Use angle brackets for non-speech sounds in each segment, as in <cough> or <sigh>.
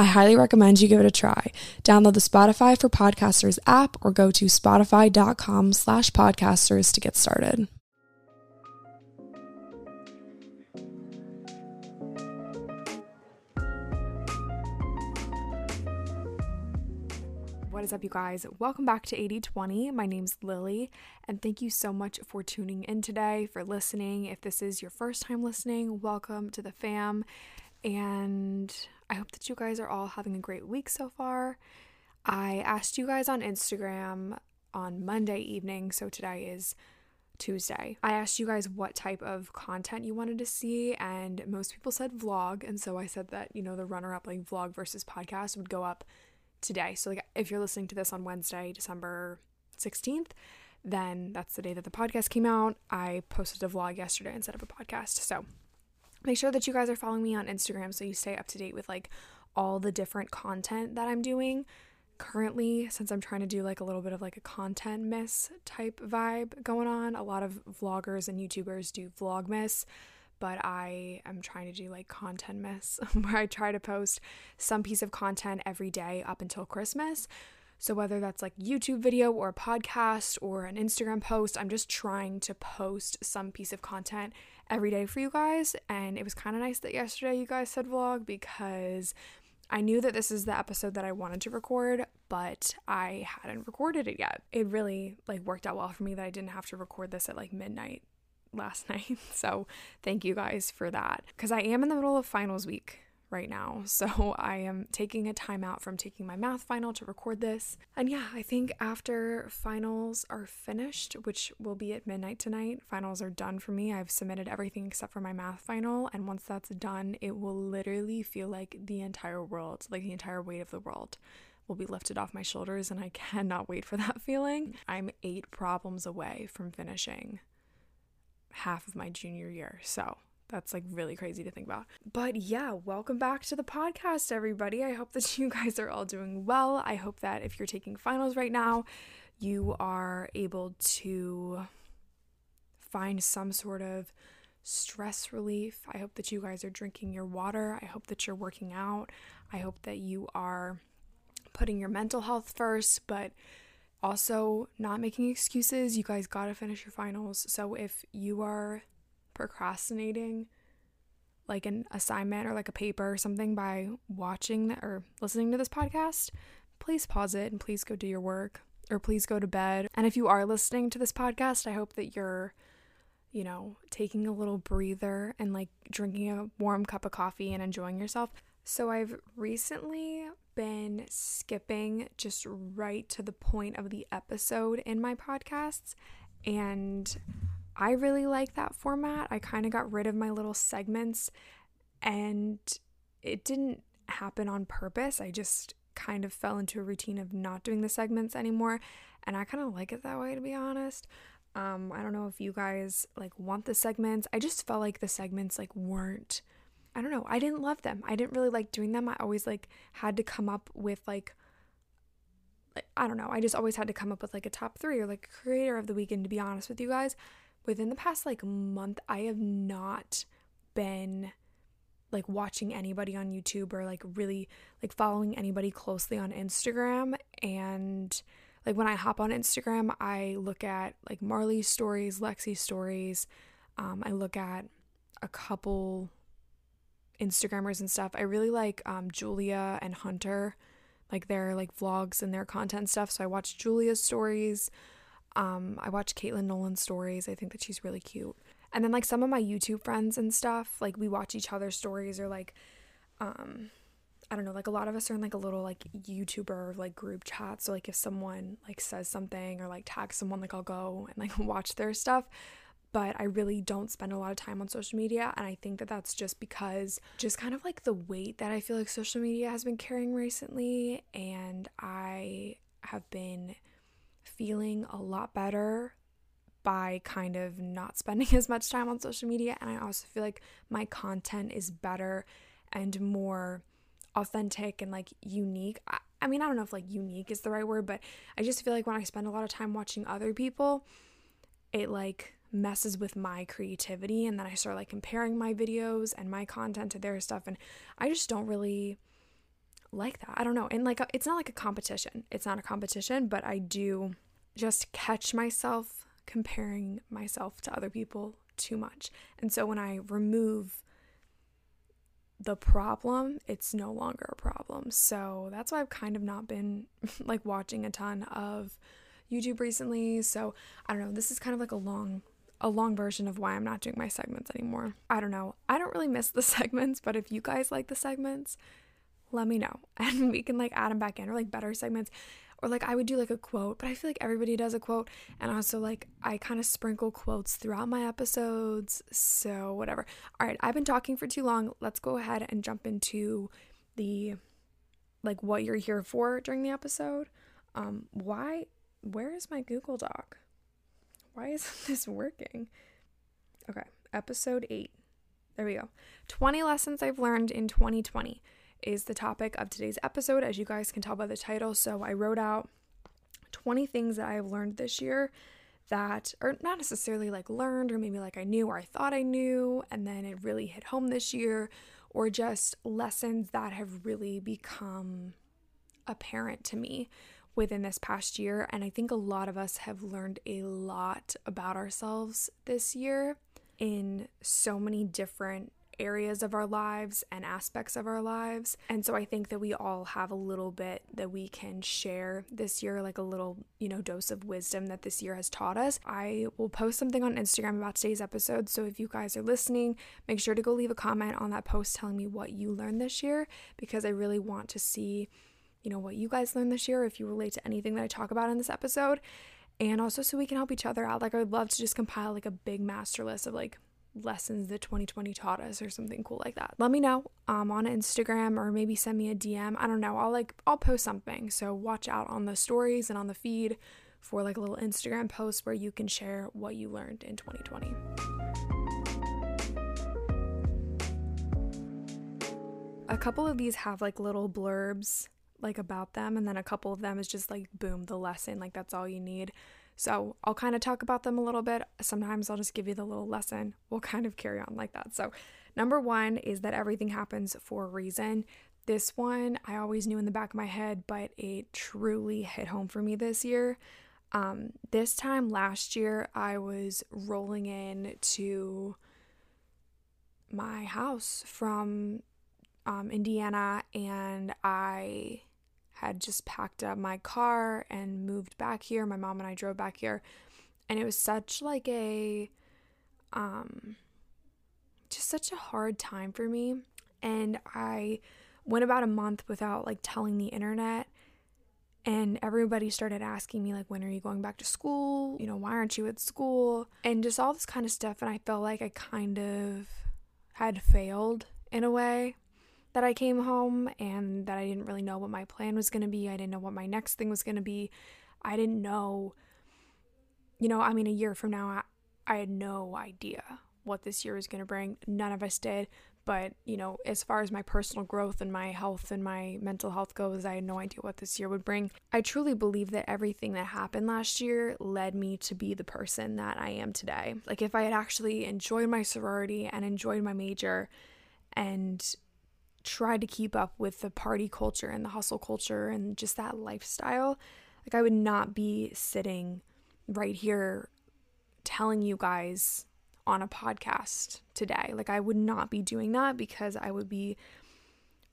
I highly recommend you give it a try. Download the Spotify for Podcasters app or go to spotify.com slash podcasters to get started. What is up, you guys? Welcome back to 8020. My name's Lily, and thank you so much for tuning in today, for listening. If this is your first time listening, welcome to the fam. And I hope that you guys are all having a great week so far. I asked you guys on Instagram on Monday evening, so today is Tuesday. I asked you guys what type of content you wanted to see, and most people said vlog. And so I said that, you know, the runner up, like vlog versus podcast, would go up today. So, like, if you're listening to this on Wednesday, December 16th, then that's the day that the podcast came out. I posted a vlog yesterday instead of a podcast. So, make sure that you guys are following me on Instagram so you stay up to date with like all the different content that I'm doing. Currently, since I'm trying to do like a little bit of like a contentmas type vibe going on, a lot of vloggers and YouTubers do vlogmas, but I am trying to do like contentmas <laughs> where I try to post some piece of content every day up until Christmas. So, whether that's like YouTube video or a podcast or an Instagram post, I'm just trying to post some piece of content every day for you guys. And it was kind of nice that yesterday you guys said vlog because I knew that this is the episode that I wanted to record, but I hadn't recorded it yet. It really like worked out well for me that I didn't have to record this at like midnight last <laughs> night. So, thank you guys for that cuz I am in the middle of finals week right now. <laughs> So I am taking a time out from taking my math final to record this. And yeah, I think after finals are finished, which will be at midnight tonight, finals are done for me. I've submitted everything except for my math final. And once that's done, it will literally feel like the entire world, like the entire weight of the world will be lifted off my shoulders and I <laughs> cannot wait for that feeling. I'm 8 problems away from finishing half of my junior year. So, that's like really crazy to think about. But yeah, welcome back to the podcast, everybody. I hope that <laughs> you guys are all doing well. I hope that if you're taking finals right now, you are able to find some sort of stress relief. I hope that you guys are drinking your water. I hope that you're working out. I hope that you are putting your mental health first, but also not making excuses. You guys got to finish your finals. So if you are procrastinating like an assignment or like a paper or something by watching the, or listening to this podcast, please pause it and please go do your work or please go to bed. And if you are listening to this podcast, I hope that you're, you know, taking a little breather and like drinking a warm cup of coffee and enjoying yourself. So I've recently been skipping just right to the point of the episode in my podcasts and I really like that format. I kind of got rid of my little segments and it didn't happen on purpose. I just kind of fell into a routine of not doing the segments anymore and I kind of like it that way to be honest. Um I don't know if you guys like want the segments. I just felt like the segments like weren't I don't know. I didn't love them. I didn't really like doing them. I always like had to come up with like I don't know. I just always had to come up with like a top 3 or like creator of the weekend to be honest with you guys within the past like month, I have not been like watching anybody on YouTube or like really like following anybody closely on Instagram. And like when I hop on Instagram, I look at like Marley's stories, Lexi's stories. Um, I look at a couple Instagrammers and stuff. I really like um, Julia and Hunter, like their like vlogs and their content stuff. So I watch Julia's stories. Um, I watch Caitlin Nolan's stories. I think that she's really cute. And then like some of my YouTube friends and stuff, like we watch each other's stories or like um I don't know, like a lot of us are in like a little like YouTuber like group chat. So like if someone like says something or like tags someone, like I'll go and like <laughs> watch their stuff. But I really don't spend a lot of time on social media. And I think that that's just because just kind of like the weight that I feel like social media has been carrying recently. And I have been feeling a lot better by kind of not spending <laughs> as much time on social media. And I also feel like my content is better and more authentic and like unique. I, I mean, I don't know if like unique is the right word, but I just feel like when I spend a lot of time watching other people, it like messes with my creativity and then I start like comparing my videos and my content to their stuff and I just don't really like that. I don't know. And like it's not like a competition. It's not a competition, but I do just catch myself comparing myself to other people too much. And so when I remove the problem, it's no longer a problem. So that's why I've kind of not been <laughs> like watching a ton of YouTube recently. So I don't know, this is kind of like a long a long version of why I'm not doing my segments anymore. I don't know. I don't really miss the <laughs> segments, but if you guys like the segments, let me know <laughs> and we can like add them back in or like better segments or like I would do like a quote, but I feel like everybody does a quote. And also, like, I kind of sprinkle quotes throughout my episodes. So, whatever. All right, I've been talking for too long. Let's go ahead and jump into the like what you're here for during the episode. Um, why, where is my Google Doc? Why isn't <laughs> this working? Okay, episode eight. There we go. 20 lessons I've learned in 2020 is the topic of today's episode, as you guys can tell by the title. So I wrote out 20 things that I've learned this year that are not necessarily like learned or maybe like I knew or I thought I knew, and then it really hit home this year, or just lessons that have really become apparent to me within this past year. And I think a lot of us have learned a lot about ourselves this year in so many different areas of our lives and aspects of our lives. And so I think that we all have a little bit that we can share this year, like a little, you know, dose of wisdom that this year has taught us. I will post something on Instagram about today's episode. So if you guys are listening, make sure to go leave a comment on that post telling me what you learned this year because I really want to see, you know, what you guys learned this year if you relate to anything that I talk about in this episode. And also so we can help each other out. Like I would love to just compile like a big master list of like lessons that 2020 taught us or something cool like that. Let me know um, on Instagram or maybe send me a DM. I don't know. I'll like I'll post something. So watch out on the stories and on the feed for like a little Instagram post where you can share what you learned in 2020. A couple of these have like little blurbs like about them and then a couple of them is just like boom the lesson like that's all you need so I'll kind of talk about them a little bit. Sometimes I'll just give you the little lesson. We'll kind of carry on like that. So, number one is that everything happens for a reason. This one I always knew in the back of my head, but it truly hit home for me this year. Um, this time last year, I was rolling in to my house from um, Indiana, and I had just packed up my car and moved back here. My mom and I drove back here. And it was such like a um just such a hard time for me. And I went about a month without like telling the internet. And everybody started asking me, like, when are you going back to school? You know, why aren't you at school? And just all this kind of stuff. And I felt like I kind of had failed in a way that I came home and that I didn't really know what my plan was going to be. I didn't know what my next thing was going to be. I didn't know, you know, I mean, a year from now, I, I had no idea what this year was going to bring. None of us did. But, you know, as far as my personal growth and my health and my mental health goes, I had no idea what this year would bring. I truly believe that everything that happened last year led me to be the person that I am today. Like, if I had actually enjoyed my sorority and enjoyed my major and tried to keep up with the party culture and the hustle culture and just that lifestyle, like I would not be sitting right here telling you guys on a podcast today. Like I would not be doing that because I would be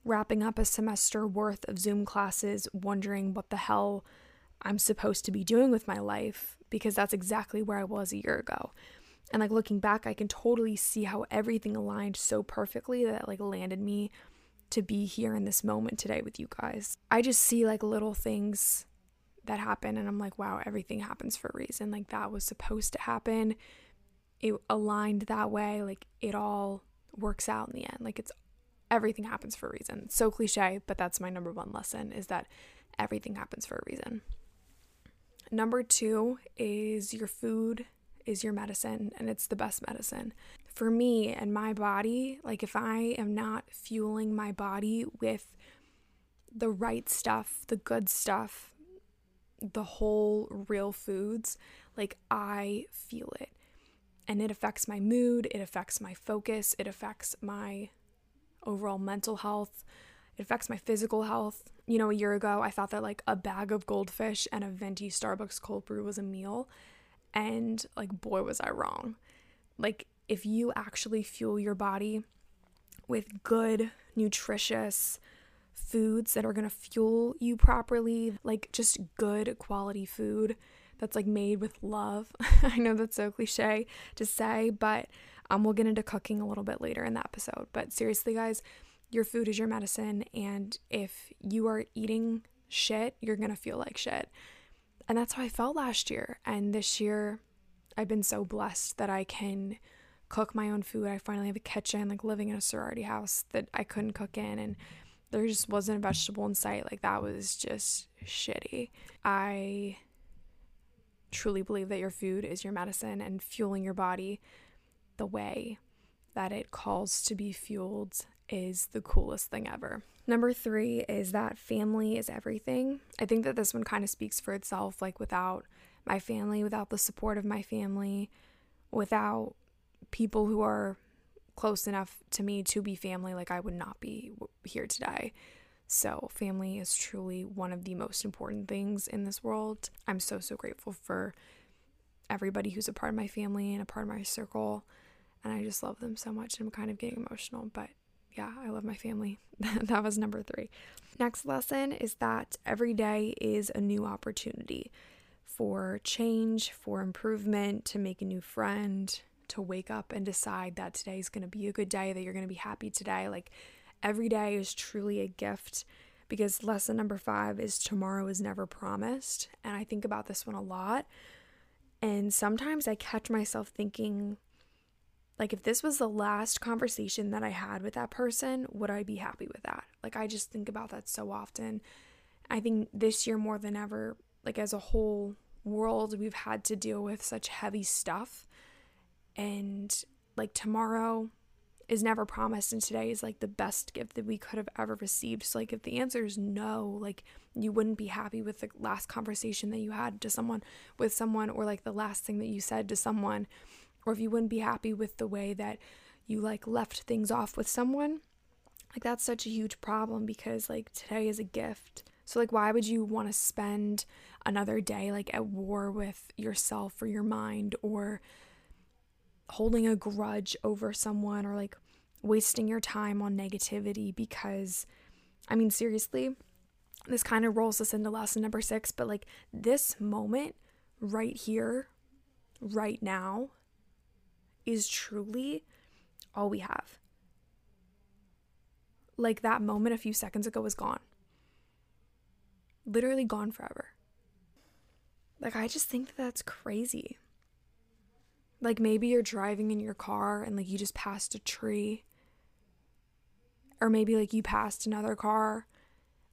wrapping up a semester worth of Zoom classes wondering what the hell I'm supposed to be doing with my life because that's exactly where I was a year ago. And like looking back, I can totally see how everything aligned so perfectly that like landed me to be here in this moment today with you guys. I just see like little things that happen and I'm like, wow, everything happens for a reason. Like that was supposed to happen. It aligned that way. Like it all works out in the end. Like it's everything happens for a reason. So cliche, but that's my number one lesson is that everything happens for a reason. Number two is your food is your medicine and it's the best medicine. For me and my body, like if I am not fueling my body with the right stuff, the good stuff, the whole real foods, like I feel it. And it affects my mood, it affects my focus, it affects my overall mental health, it affects my physical health. You know, a year ago, I thought that like a bag of goldfish and a venti Starbucks cold brew was a meal. And like, boy, was I wrong. Like, if you actually fuel your body with good, nutritious foods that are gonna fuel you properly, like just good quality food that's like made with love. <laughs> I know that's so cliche to say, but um, we'll get into cooking a little bit later in the episode. But seriously, guys, your food is your medicine. And if you are eating shit, you're gonna feel like shit. And that's how I felt last year. And this year, I've been so blessed that I can cook my own food. I finally have a kitchen, like living in a sorority house that I couldn't cook in. And there just wasn't a vegetable in sight. Like, that was just shitty. I truly believe that your food is your medicine and fueling your body the way that it calls to be fueled is the coolest thing ever. Number three is that family is everything. I think that this one kind of speaks for itself. Like, without my family, without the support of my family, without people who are close enough to me to be family, like, I would not be here today. So, family is truly one of the most important things in this world. I'm so, so grateful for everybody who's a part of my family and a part of my circle. And I just love them so much. I'm kind of getting emotional, but yeah, I love my family. <laughs> that was number three. Next lesson is that every day is a new opportunity for change, for improvement, to make a new friend, to wake up and decide that today is going to be a good day, that you're going to be happy today. Like every day is truly a gift because lesson number five is tomorrow is never promised. And I think about this one a lot. And sometimes I catch myself thinking, like, if this was the last conversation that I had with that person, would I be happy with that? Like, I just think about that so often. I think this year more than ever, like, as a whole world, we've had to deal with such heavy stuff. And, like, tomorrow is never promised, and today is, like, the best gift that we could have ever received. So, like, if the answer is no, like, you wouldn't be happy with the last conversation that you had to someone, with someone, or, like, the last thing that you said to someone or if you wouldn't be happy with the way that you like left things off with someone like that's such a huge problem because like today is a gift so like why would you want to spend another day like at war with yourself or your mind or holding a grudge over someone or like wasting your time on negativity because I mean seriously this kind of rolls us into lesson number 6 but like this moment right here right now is truly all we have. Like that moment a few seconds ago was gone. Literally gone forever. Like, I just think that that's crazy. Like, maybe you're driving in your car and, like, you just passed a tree. Or maybe, like, you passed another car.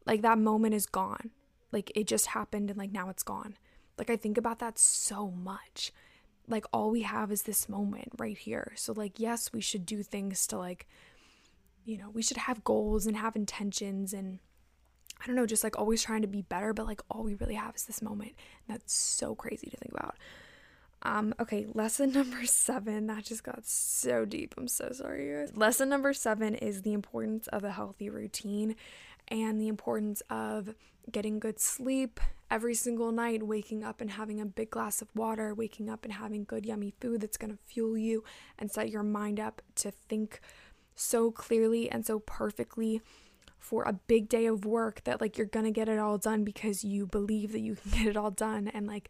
Like, that moment is gone. Like, it just happened and, like, now it's gone. Like, I think about that so much like all we have is this moment right here. So like yes, we should do things to like you know, we should have goals and have intentions and I don't know, just like always trying to be better, but like all we really have is this moment. And that's so crazy to think about. Um, okay, lesson <laughs> number seven. That just got so deep. I'm so sorry, guys. Lesson number seven is the importance of a healthy routine and the importance of getting good sleep every single night, waking up and having a big glass of water, waking up and having good, yummy food that's going to fuel you and set your mind up to think so clearly and so perfectly for a big day of work that like you're going to get it all done because you believe that you can <laughs> get it all done. And like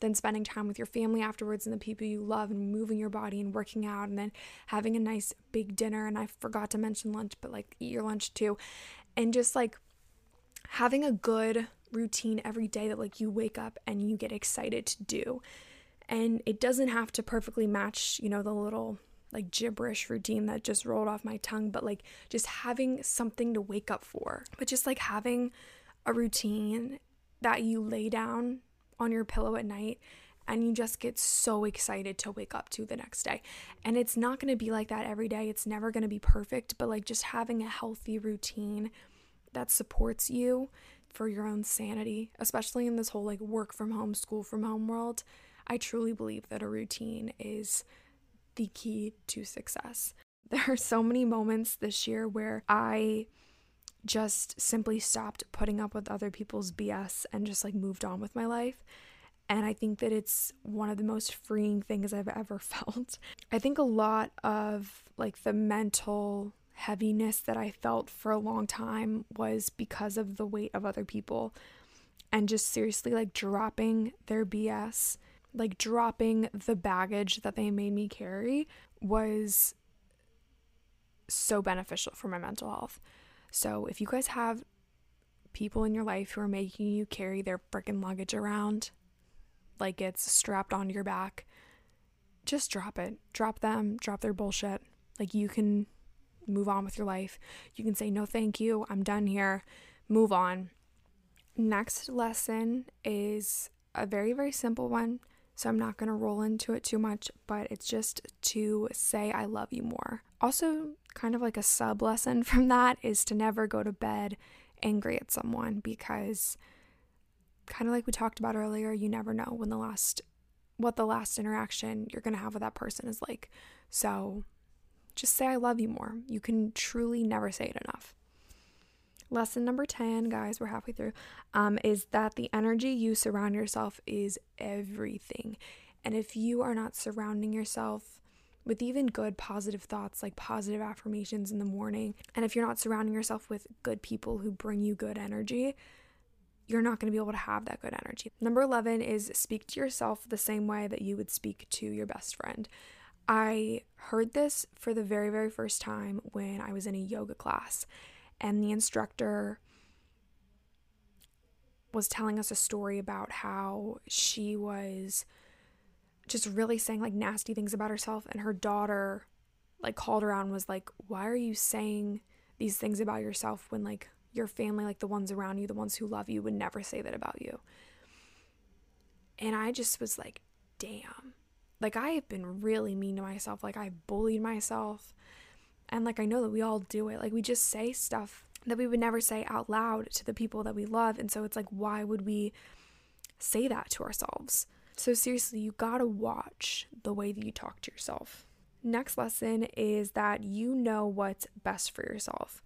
then spending time with your family afterwards and the people you love and moving your body and working out and then having a nice big dinner. And I forgot to mention lunch but like eat your lunch too. And just like having a good routine every day that like you wake up and you get excited to do. And it doesn't have to perfectly match you know the little like gibberish routine that just rolled off my tongue, but like just having something to wake up for. But just like having a routine that you lay down on your pillow at night and you just get so excited to wake up to the next day. And it's not going to be like that every day. It's never going to be perfect, but like just having a healthy routine that supports you for your own sanity, especially in this whole like work from home, school from home world. I truly believe that a routine is the key to success. <laughs> There are so many moments this year where I just simply stopped putting up with other people's BS and just like moved on with my life. And I think that it's one of the most freeing things I've ever <laughs> felt. I think a lot of like the mental heaviness that I felt for a long time was because of the weight of other people and just seriously like dropping their BS like dropping the baggage that they made me carry was so beneficial for my mental health. So if you guys have people in your life who are making you carry their freaking luggage around like it's strapped onto your back, just drop it. Drop them, drop their bullshit. Like you can move on with your life. You can say, no, thank you. I'm done here. Move on. Next lesson is a very, very simple one. So I'm not going to roll into it too much, but it's just to say I love you more. Also, kind of like a sub lesson <laughs> from that is to never go to bed angry at someone because kind of like we talked about earlier, you never know when the last what the last interaction you're going to have with that person is like. So just say I love you more. You can truly never say it enough. Lesson number 10, guys, we're halfway through, um, is that the energy you surround yourself is everything. And if you are not surrounding yourself with even good positive thoughts, like positive affirmations in the morning, and if you're not surrounding yourself with good people who bring you good energy, you're not going to be able to have that good energy. Number 11 is speak to yourself the same way that you would speak to your best friend. I heard this for the very, very first time when I was in a yoga class and the instructor was telling us a story about how she was just really saying like nasty things about herself and her daughter like called out and was like why are you saying these things about yourself when like your family like the ones around you the ones who love you would never say that about you? And i just was like damn. Like i have been really mean to myself. Like i bullied myself and like I know that we all do it. Like we just say stuff that we would never say out loud to the people that we love. And so it's like, why would we say that to ourselves? So seriously, you gotta watch the way that you talk to yourself. Next lesson is that you know what's best for yourself.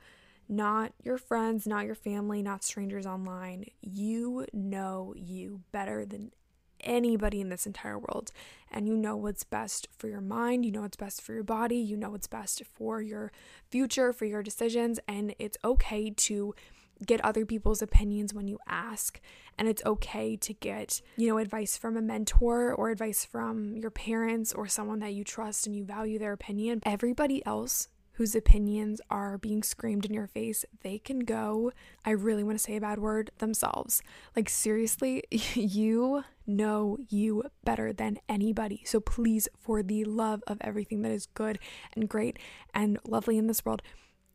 Not your friends, not your family, not strangers online. You know you better than anybody in this entire world. And you know what's best for your mind, you know what's best for your body, you know what's best for your future, for your decisions. And it's okay to get other people's opinions when you ask. And it's okay to get, you know, advice from a mentor or advice from your parents or someone that you trust and you value their opinion. Everybody else whose opinions are being screamed in your face, they can go, I really want to say a bad word, themselves. Like, seriously, <laughs> you know you better than anybody. So, please, for the love of everything that is good and great and lovely in this world,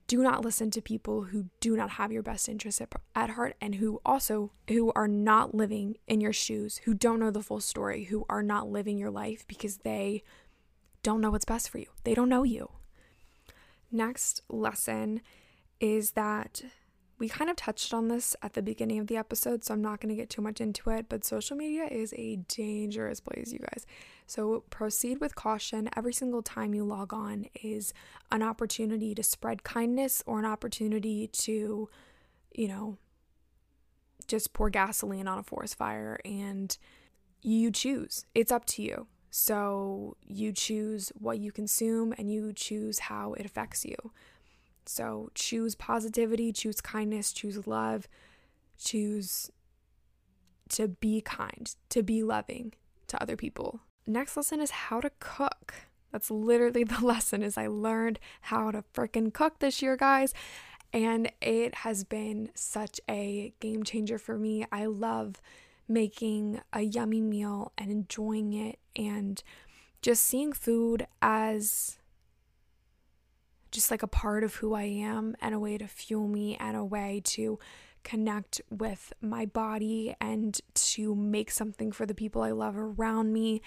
do not listen to people who do not have your best interests at, at, heart and who also who are not living in your shoes who don't know the full story who are not living your life because they don't know what's best for you they don't know you next lesson is that we kind of touched on this at the beginning of the episode, so I'm not going to get too much into it, but social media is a dangerous place, you guys. So proceed with caution. Every single time you log on is an opportunity to spread kindness or an opportunity to, you know, just pour gasoline on a forest fire and you choose. It's up to you. So you choose what you consume and you choose how it affects you. So choose positivity, choose kindness, choose love, choose to be kind, to be loving to other people. Next lesson is how to cook. That's literally <laughs> the lesson is I learned how to freaking cook this year, guys. And it has been such a game changer for me. I love making a yummy meal and enjoying it and just seeing food as just like a part of who I am and a way to fuel me and a way to connect with my body and to make something for the people I love around me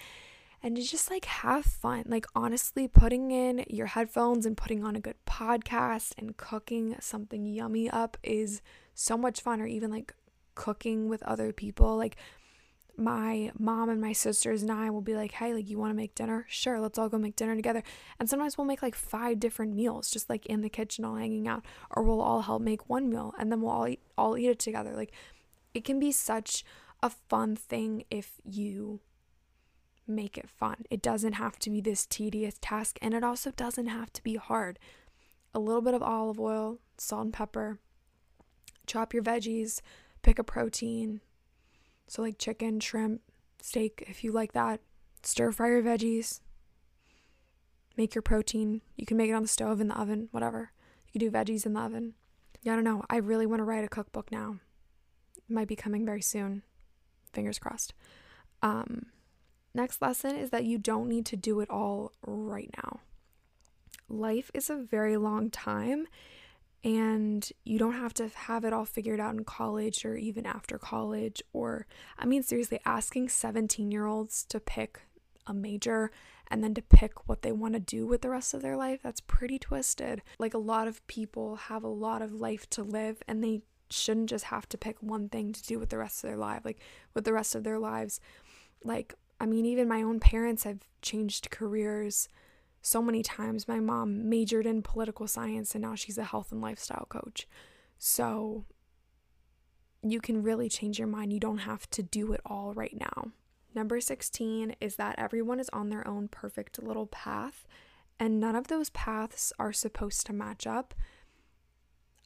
and to just like have fun. Like, honestly, putting in your headphones and putting on a good podcast and cooking something yummy up is so much fun, or even like cooking with other people. Like, my mom and my sisters and I will be like, hey, like, you want to make dinner? Sure, let's all go make dinner together. And sometimes we'll make like five different meals, just like in the kitchen, all hanging out, or we'll all help make one meal and then we'll all eat, all eat it together. Like, it can be such a fun thing if you make it fun. It doesn't have to be this tedious task, and it also doesn't have to be hard. A little bit of olive oil, salt and pepper, chop your veggies, pick a protein, so, like chicken, shrimp, steak, if you like that. Stir fry your veggies. Make your protein. You can make it on the stove, in the oven, whatever. You can do veggies in the oven. Yeah, I don't know. I really want to write a cookbook now. It might be coming very soon. Fingers crossed. Um, next lesson is that you don't need to do it all right now. Life is a very long time and you don't have to have it all figured out in college or even after college or i mean seriously asking 17 year olds to pick a major and then to pick what they want to do with the rest of their life that's pretty twisted. Like a lot of people have a lot of life to live and they shouldn't just have to pick one thing to do with the rest of their life like with the rest of their lives. Like i mean even my own parents have changed careers so many times. My mom majored in political science and now she's a health and lifestyle coach. So you can really change your mind. You don't have to do it all right now. Number 16 is that everyone is on their own perfect little path, and none of those paths are supposed to match up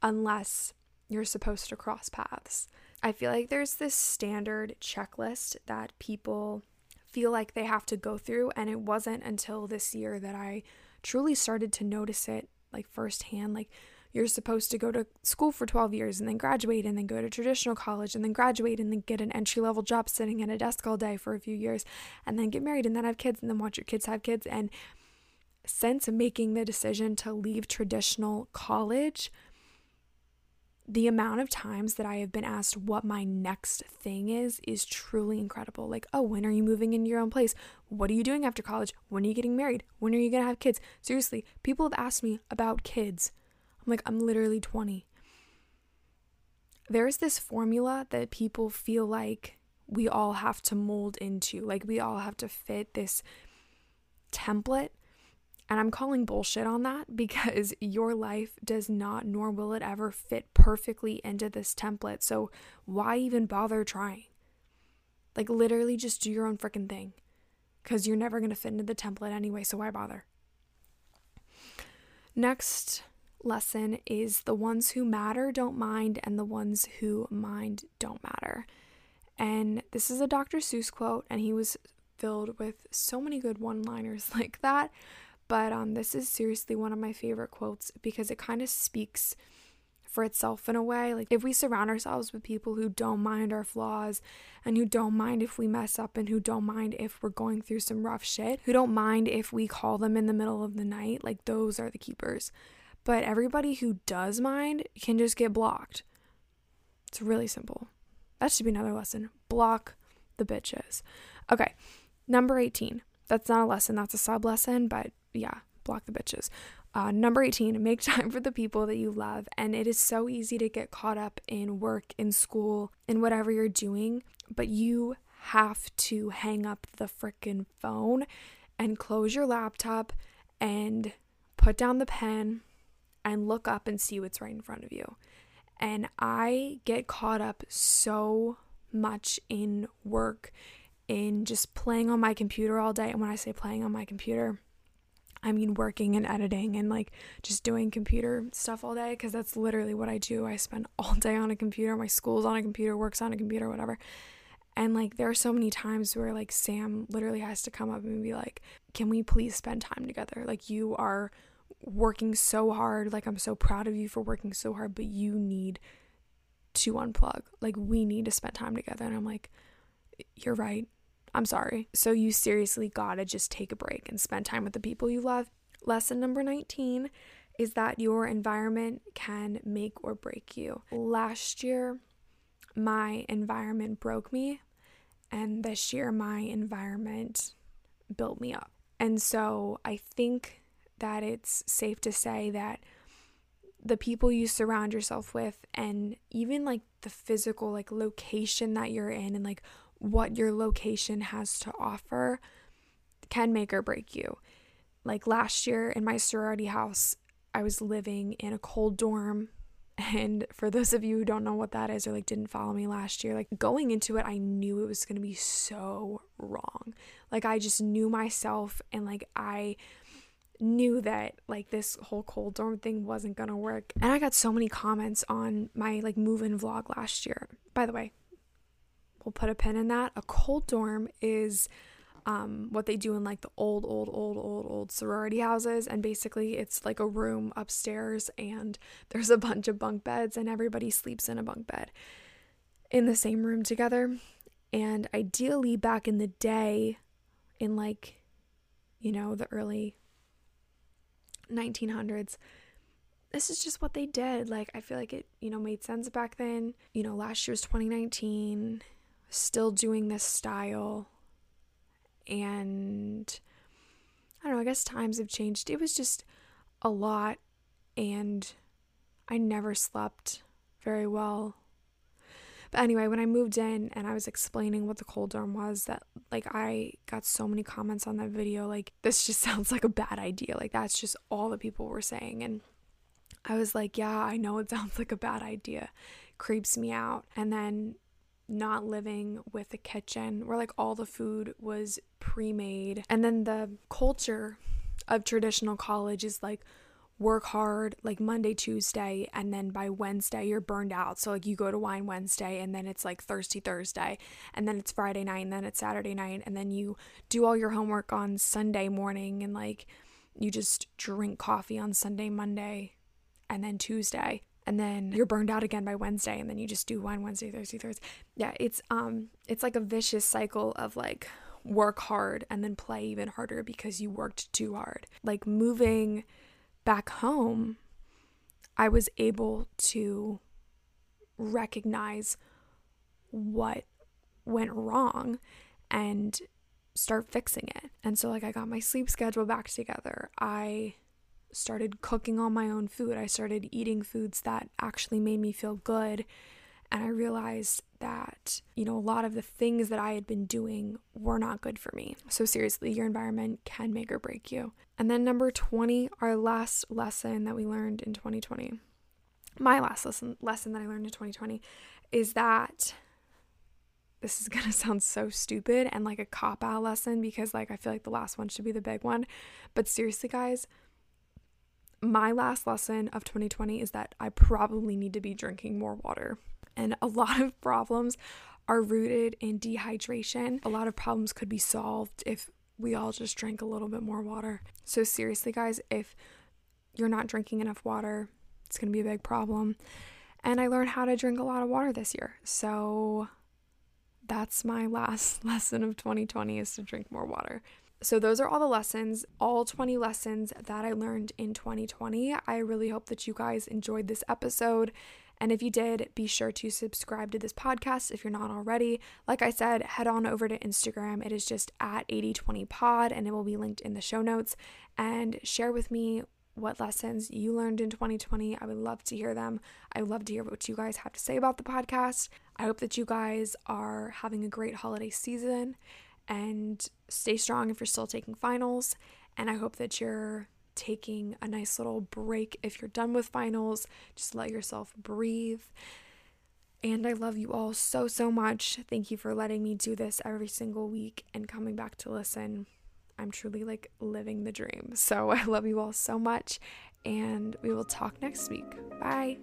unless you're supposed to cross paths. I feel like there's this standard checklist that people feel like they have to go through. And it wasn't until this year that I truly started to notice it like firsthand. Like, you're supposed to go to school for 12 years and then graduate and then go to traditional college and then graduate and then get an entry level job sitting at a desk all day for a few years and then get married and then have kids and then watch your kids have kids. And since making the decision to leave traditional college, the amount of times that I have been asked what my next thing is is truly incredible. Like, oh, when are you moving into your own place? What are you doing after college? When are you getting married? When are you going to have kids? Seriously, people have asked me about kids. I'm like, I'm literally 20. There's this formula that people feel like we all have to mold into, like, we all have to fit this template and I'm calling bullshit on that <laughs> because your life does not, nor will it ever fit perfectly into this template. So why even bother trying? Like, literally, just do your own freaking thing because you're never going to fit into the template anyway. So why bother? Next lesson is the ones who matter don't mind, and the ones who mind don't matter. And this is a Dr. Seuss quote, and he was filled with so many good one liners <laughs> like that. But um, this is seriously one of my favorite quotes because it kind of speaks for itself in a way. Like, if we surround ourselves with people who don't mind our flaws and who don't mind if we mess up and who don't mind if we're going through some rough shit, who don't mind if we call them in the middle of the night, like, those are the keepers. But everybody who does mind can just get blocked. It's really simple. That should be another lesson. Block the bitches. Okay, number 18. That's not a lesson, that's a sub lesson, but yeah, block the bitches. Uh, number 18, make <laughs> time for the people that you love. And it is so easy to get caught up in work, in school, in whatever you're doing, but you have to hang up the freaking phone and close your laptop and put down the pen and look up and see what's right in front of you. And I get caught up so much in work, in just playing on my computer all day. And when I say playing on my computer, I mean, working and editing and like just doing computer stuff all day because that's literally what I do. I spend <laughs> all day on a computer. My school's on a computer, works on a computer, whatever. And like, there are so many times where like Sam literally has to come up and be like, Can we please spend time together? Like, you are working so hard. Like, I'm so proud of you for working so hard, but you need to unplug. Like, we need to spend time together. And I'm like, You're right. I'm sorry. So you seriously gotta just take a break and spend time with the people you love. Lesson number 19 is that your environment can make or break you. Last year, my environment broke me, and this year, my environment built me up. And so I think that it's safe to say that the people you surround yourself with and even like the physical like location that you're in and like what your location has to offer can make or break you. Like last year in my sorority house, I was living in a cold dorm. <laughs> And for those of you who don't know what that is or like didn't follow me last year, like going into it, I knew it was going to be so wrong. Like I just knew myself and like I knew that like this whole cold dorm thing wasn't to work. And I got so many comments on my like move in vlog last year. By the way, we'll put a pin in that. A cold dorm is um, what they do in like the old, old, old, old, old sorority houses. And basically, it's like a room upstairs, and <laughs> there's a bunch of bunk beds, and everybody sleeps in a bunk bed in the same room together. And ideally, back in the day, in like, you know, the early 1900s, this is just what they did. Like, I feel like it, you know, made sense back then. You know, last year was 2019 still doing this style. And I don't know, I guess times have changed. It was just a lot, and I never slept very well. But anyway, when I moved in and I was explaining what the cold dorm was, that like I got so many comments on that video, like, this just <laughs> sounds like a bad idea. Like, that's just all the people were saying. And I was like, yeah, I know it <laughs> sounds like a bad idea. Creeps me out. And then not living with a kitchen where like all the food was pre-made and then the culture of traditional college is like work hard like Monday, Tuesday, and then by Wednesday you're burned out. So like you go to wine Wednesday and then it's like thirsty Thursday, and then it's Friday night and then it's Saturday night, and then you do all your homework on Sunday morning and like you just drink coffee on Sunday, Monday, and then Tuesday and then you're burned out again by Wednesday and then you just do one Wednesday, Thursday, Thursday. Yeah, it's um it's like a vicious cycle of like work hard and then play even harder because you worked too hard. Like moving back home, I was able to recognize what went wrong and start fixing it. And so like I got my sleep schedule back together. I started cooking all my own food. I started eating foods that actually made me feel good. And I realized that, you know, a lot of the things that I had been doing were not good for me. So, seriously, your environment can make or break you. And then, number 20, our last lesson that we learned in 2020, my last lesson, lesson that I learned in 2020 is that this is <laughs> going to sound so stupid and like a cop out lesson because, like, I feel like the last one should be the big one. But seriously, guys, my last lesson of 2020 is that I probably need to be drinking more water. And a <laughs> lot of problems are rooted in dehydration. A lot of problems could be solved if we all just drank a little bit more water. So, seriously, guys, if you're not drinking enough water, it's going to be a big problem. And I learned how to drink a lot of water this year. So, that's my <laughs> last <laughs> lesson of 2020 is to drink more water. So, those are all the lessons, all 20 lessons that I learned in 2020. I really hope that you guys enjoyed this episode. And if you did, be sure to subscribe to this podcast if you're not already. Like I said, head on over to Instagram. It is just at 8020pod and it will be linked in the show notes. And share with me what lessons you learned in 2020. I would love to hear them. I would love to hear what you guys have to say about the podcast. I hope that you guys are having a great holiday season and stay strong if you're still taking finals. And I hope that you're taking a nice little break if you're done with finals. Just let yourself breathe. And I love you all so, so much. Thank you for letting me do this every single week and coming back to listen. I'm truly like living the dream. So <laughs> I love you all so much, and we will talk next week. Bye.